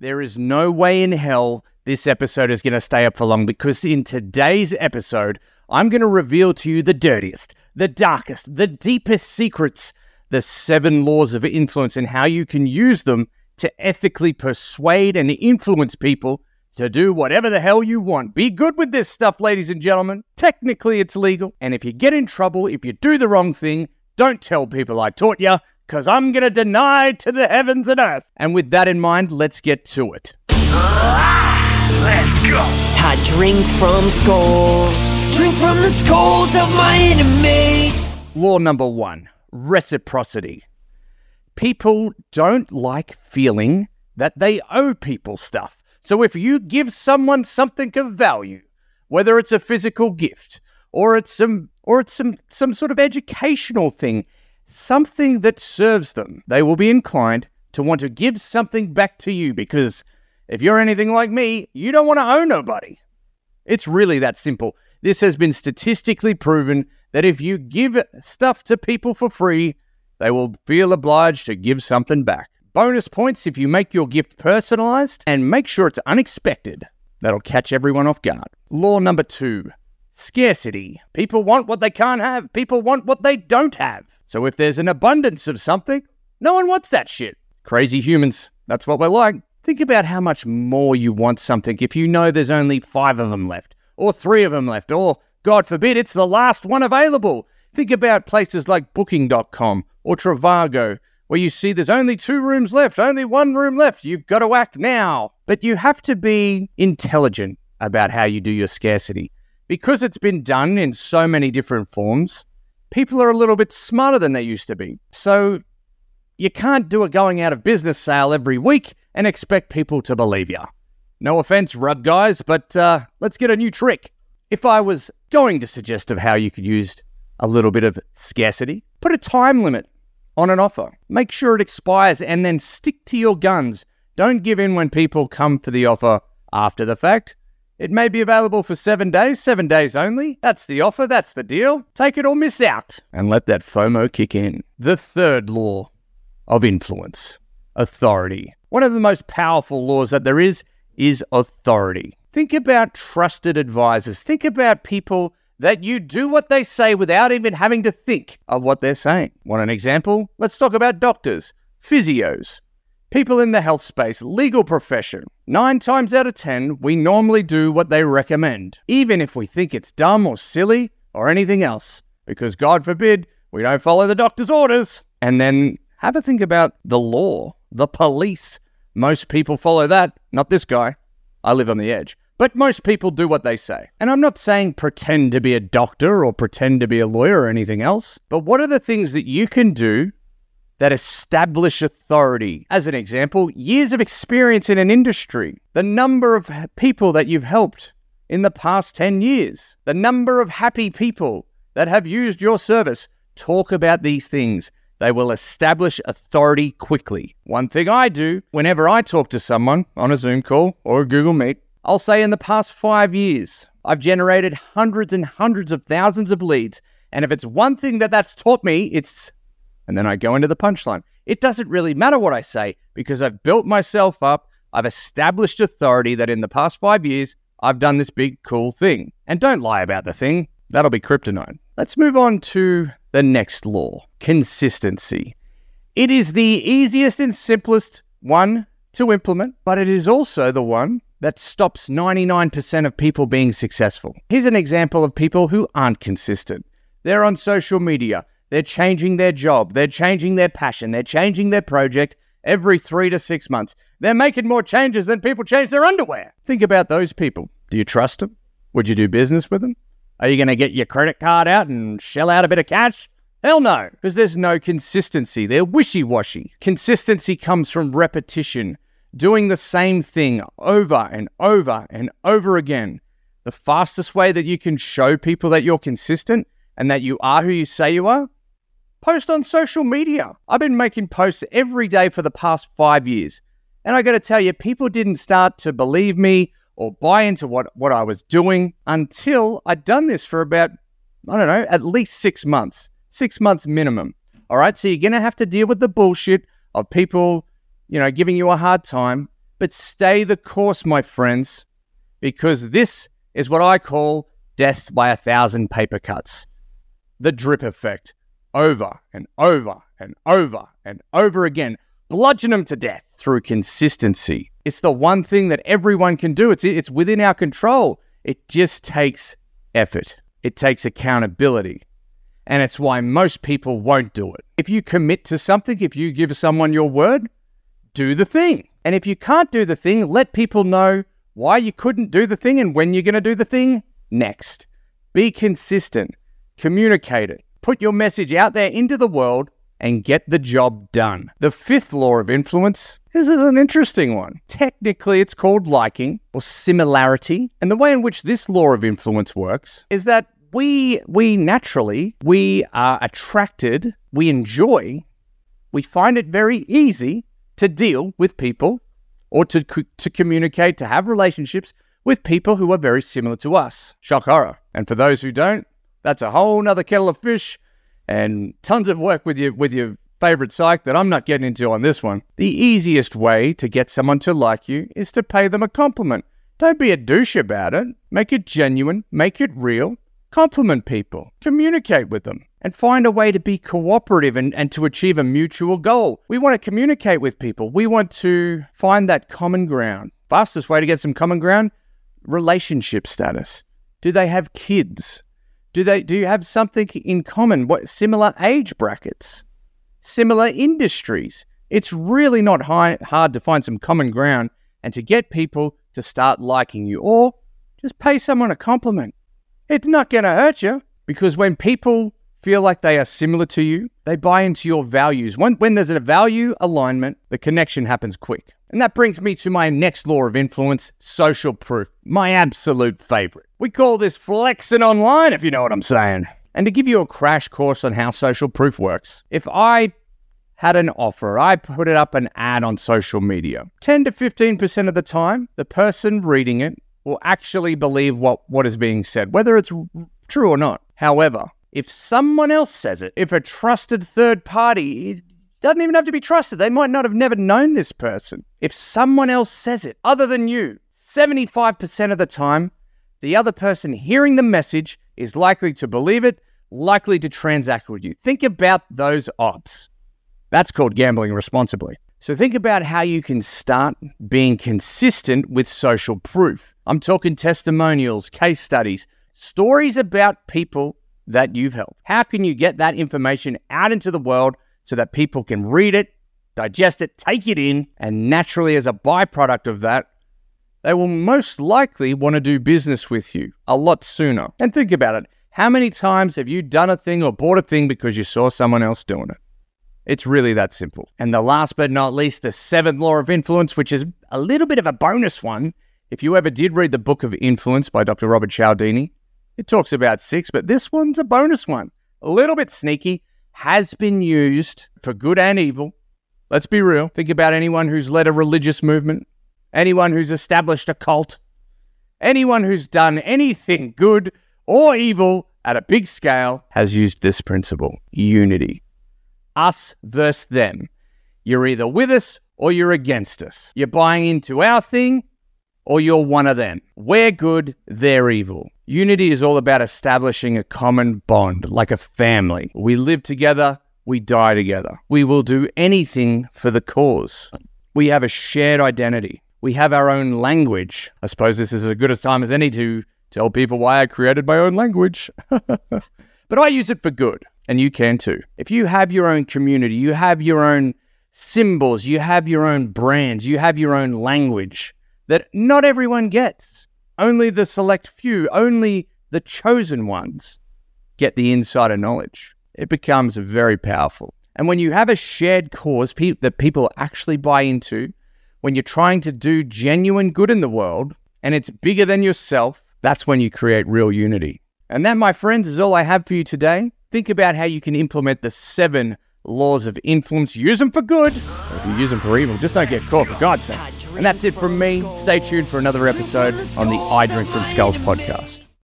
There is no way in hell this episode is going to stay up for long because in today's episode, I'm going to reveal to you the dirtiest, the darkest, the deepest secrets, the seven laws of influence, and how you can use them to ethically persuade and influence people to do whatever the hell you want. Be good with this stuff, ladies and gentlemen. Technically, it's legal. And if you get in trouble, if you do the wrong thing, don't tell people I taught you, because I'm going to deny to the heavens and earth. And with that in mind, let's get to it. Let's go. I drink from skulls, drink from the skulls of my enemies. Law number one reciprocity. People don't like feeling that they owe people stuff. So if you give someone something of value, whether it's a physical gift or it's some or it's some some sort of educational thing, something that serves them, they will be inclined to want to give something back to you because if you're anything like me, you don't want to owe nobody. It's really that simple. This has been statistically proven that if you give stuff to people for free, they will feel obliged to give something back. Bonus points if you make your gift personalized and make sure it's unexpected. That'll catch everyone off guard. Law number two scarcity. People want what they can't have, people want what they don't have. So if there's an abundance of something, no one wants that shit. Crazy humans. That's what we're like. Think about how much more you want something if you know there's only five of them left, or three of them left, or, God forbid, it's the last one available. Think about places like Booking.com or Trivago, where you see there's only two rooms left, only one room left. You've got to act now. But you have to be intelligent about how you do your scarcity. Because it's been done in so many different forms, people are a little bit smarter than they used to be. So you can't do a going out of business sale every week and expect people to believe you. No offense, rug guys, but uh, let's get a new trick. If I was going to suggest of how you could use a little bit of scarcity, put a time limit on an offer. Make sure it expires and then stick to your guns. Don't give in when people come for the offer after the fact. It may be available for seven days, seven days only. That's the offer, that's the deal. Take it or miss out. And let that FOMO kick in. The third law of influence authority. One of the most powerful laws that there is is authority. Think about trusted advisors. Think about people that you do what they say without even having to think of what they're saying. Want an example? Let's talk about doctors, physios, people in the health space, legal profession. Nine times out of ten, we normally do what they recommend, even if we think it's dumb or silly or anything else, because God forbid we don't follow the doctor's orders. And then have a think about the law the police. Most people follow that, not this guy. I live on the edge. But most people do what they say. And I'm not saying pretend to be a doctor or pretend to be a lawyer or anything else, but what are the things that you can do that establish authority? As an example, years of experience in an industry, the number of people that you've helped in the past 10 years, the number of happy people that have used your service. Talk about these things. They will establish authority quickly. One thing I do whenever I talk to someone on a Zoom call or a Google Meet, I'll say in the past five years, I've generated hundreds and hundreds of thousands of leads. And if it's one thing that that's taught me, it's, and then I go into the punchline. It doesn't really matter what I say because I've built myself up. I've established authority that in the past five years, I've done this big, cool thing. And don't lie about the thing. That'll be kryptonite. Let's move on to the next law consistency. It is the easiest and simplest one to implement, but it is also the one that stops 99% of people being successful. Here's an example of people who aren't consistent. They're on social media, they're changing their job, they're changing their passion, they're changing their project every three to six months. They're making more changes than people change their underwear. Think about those people. Do you trust them? Would you do business with them? Are you going to get your credit card out and shell out a bit of cash? Hell no, because there's no consistency. They're wishy washy. Consistency comes from repetition, doing the same thing over and over and over again. The fastest way that you can show people that you're consistent and that you are who you say you are, post on social media. I've been making posts every day for the past five years. And I got to tell you, people didn't start to believe me or buy into what, what I was doing until I'd done this for about, I don't know, at least six months, six months minimum. All right. So you're going to have to deal with the bullshit of people, you know, giving you a hard time. But stay the course, my friends, because this is what I call death by a thousand paper cuts. The drip effect. Over and over and over and over again. Bludgeon them to death through consistency. It's the one thing that everyone can do. It's, it's within our control. It just takes effort, it takes accountability. And it's why most people won't do it. If you commit to something, if you give someone your word, do the thing. And if you can't do the thing, let people know why you couldn't do the thing and when you're going to do the thing next. Be consistent, communicate it, put your message out there into the world, and get the job done. The fifth law of influence this is an interesting one. Technically, it's called liking or similarity. And the way in which this law of influence works is that we we naturally we are attracted, we enjoy, we find it very easy to deal with people or to to communicate, to have relationships with people who are very similar to us. Shock horror. And for those who don't, that's a whole nother kettle of fish and tons of work with your with your favorite psych that I'm not getting into on this one. The easiest way to get someone to like you is to pay them a compliment. Don't be a douche about it. Make it genuine, make it real. Compliment people, communicate with them, and find a way to be cooperative and, and to achieve a mutual goal. We want to communicate with people. We want to find that common ground. Fastest way to get some common ground relationship status. Do they have kids? Do they do you have something in common? What similar age brackets? Similar industries? It's really not high, hard to find some common ground and to get people to start liking you or just pay someone a compliment. It's not going to hurt you because when people feel like they are similar to you, they buy into your values. When, when there's a value alignment, the connection happens quick. And that brings me to my next law of influence social proof, my absolute favorite. We call this flexing online, if you know what I'm saying. And to give you a crash course on how social proof works, if I had an offer, I put it up an ad on social media, 10 to 15% of the time, the person reading it will actually believe what, what is being said, whether it's true or not. However, if someone else says it, if a trusted third party, it doesn't even have to be trusted, they might not have never known this person. If someone else says it other than you, 75% of the time, the other person hearing the message is likely to believe it, likely to transact with you. Think about those odds. That's called gambling responsibly. So think about how you can start being consistent with social proof. I'm talking testimonials, case studies, stories about people that you've helped. How can you get that information out into the world so that people can read it, digest it, take it in, and naturally, as a byproduct of that, they will most likely want to do business with you a lot sooner. And think about it how many times have you done a thing or bought a thing because you saw someone else doing it? It's really that simple. And the last but not least, the seventh law of influence, which is a little bit of a bonus one. If you ever did read the book of influence by Dr. Robert Cialdini, it talks about six, but this one's a bonus one. A little bit sneaky, has been used for good and evil. Let's be real. Think about anyone who's led a religious movement, anyone who's established a cult, anyone who's done anything good or evil at a big scale has used this principle unity. Us versus them. You're either with us or you're against us. You're buying into our thing or you're one of them. We're good, they're evil. Unity is all about establishing a common bond, like a family. We live together, we die together. We will do anything for the cause. We have a shared identity. We have our own language. I suppose this is as good a time as any to tell people why I created my own language. but I use it for good, and you can too. If you have your own community, you have your own symbols, you have your own brands, you have your own language that not everyone gets. Only the select few, only the chosen ones get the insider knowledge. It becomes very powerful. And when you have a shared cause pe- that people actually buy into, when you're trying to do genuine good in the world and it's bigger than yourself, that's when you create real unity. And that, my friends, is all I have for you today. Think about how you can implement the seven laws of influence. Use them for good. Or if you use them for evil, just don't get caught, for God's sake. And that's it from me. Stay tuned for another episode on the I Drink from Skulls podcast.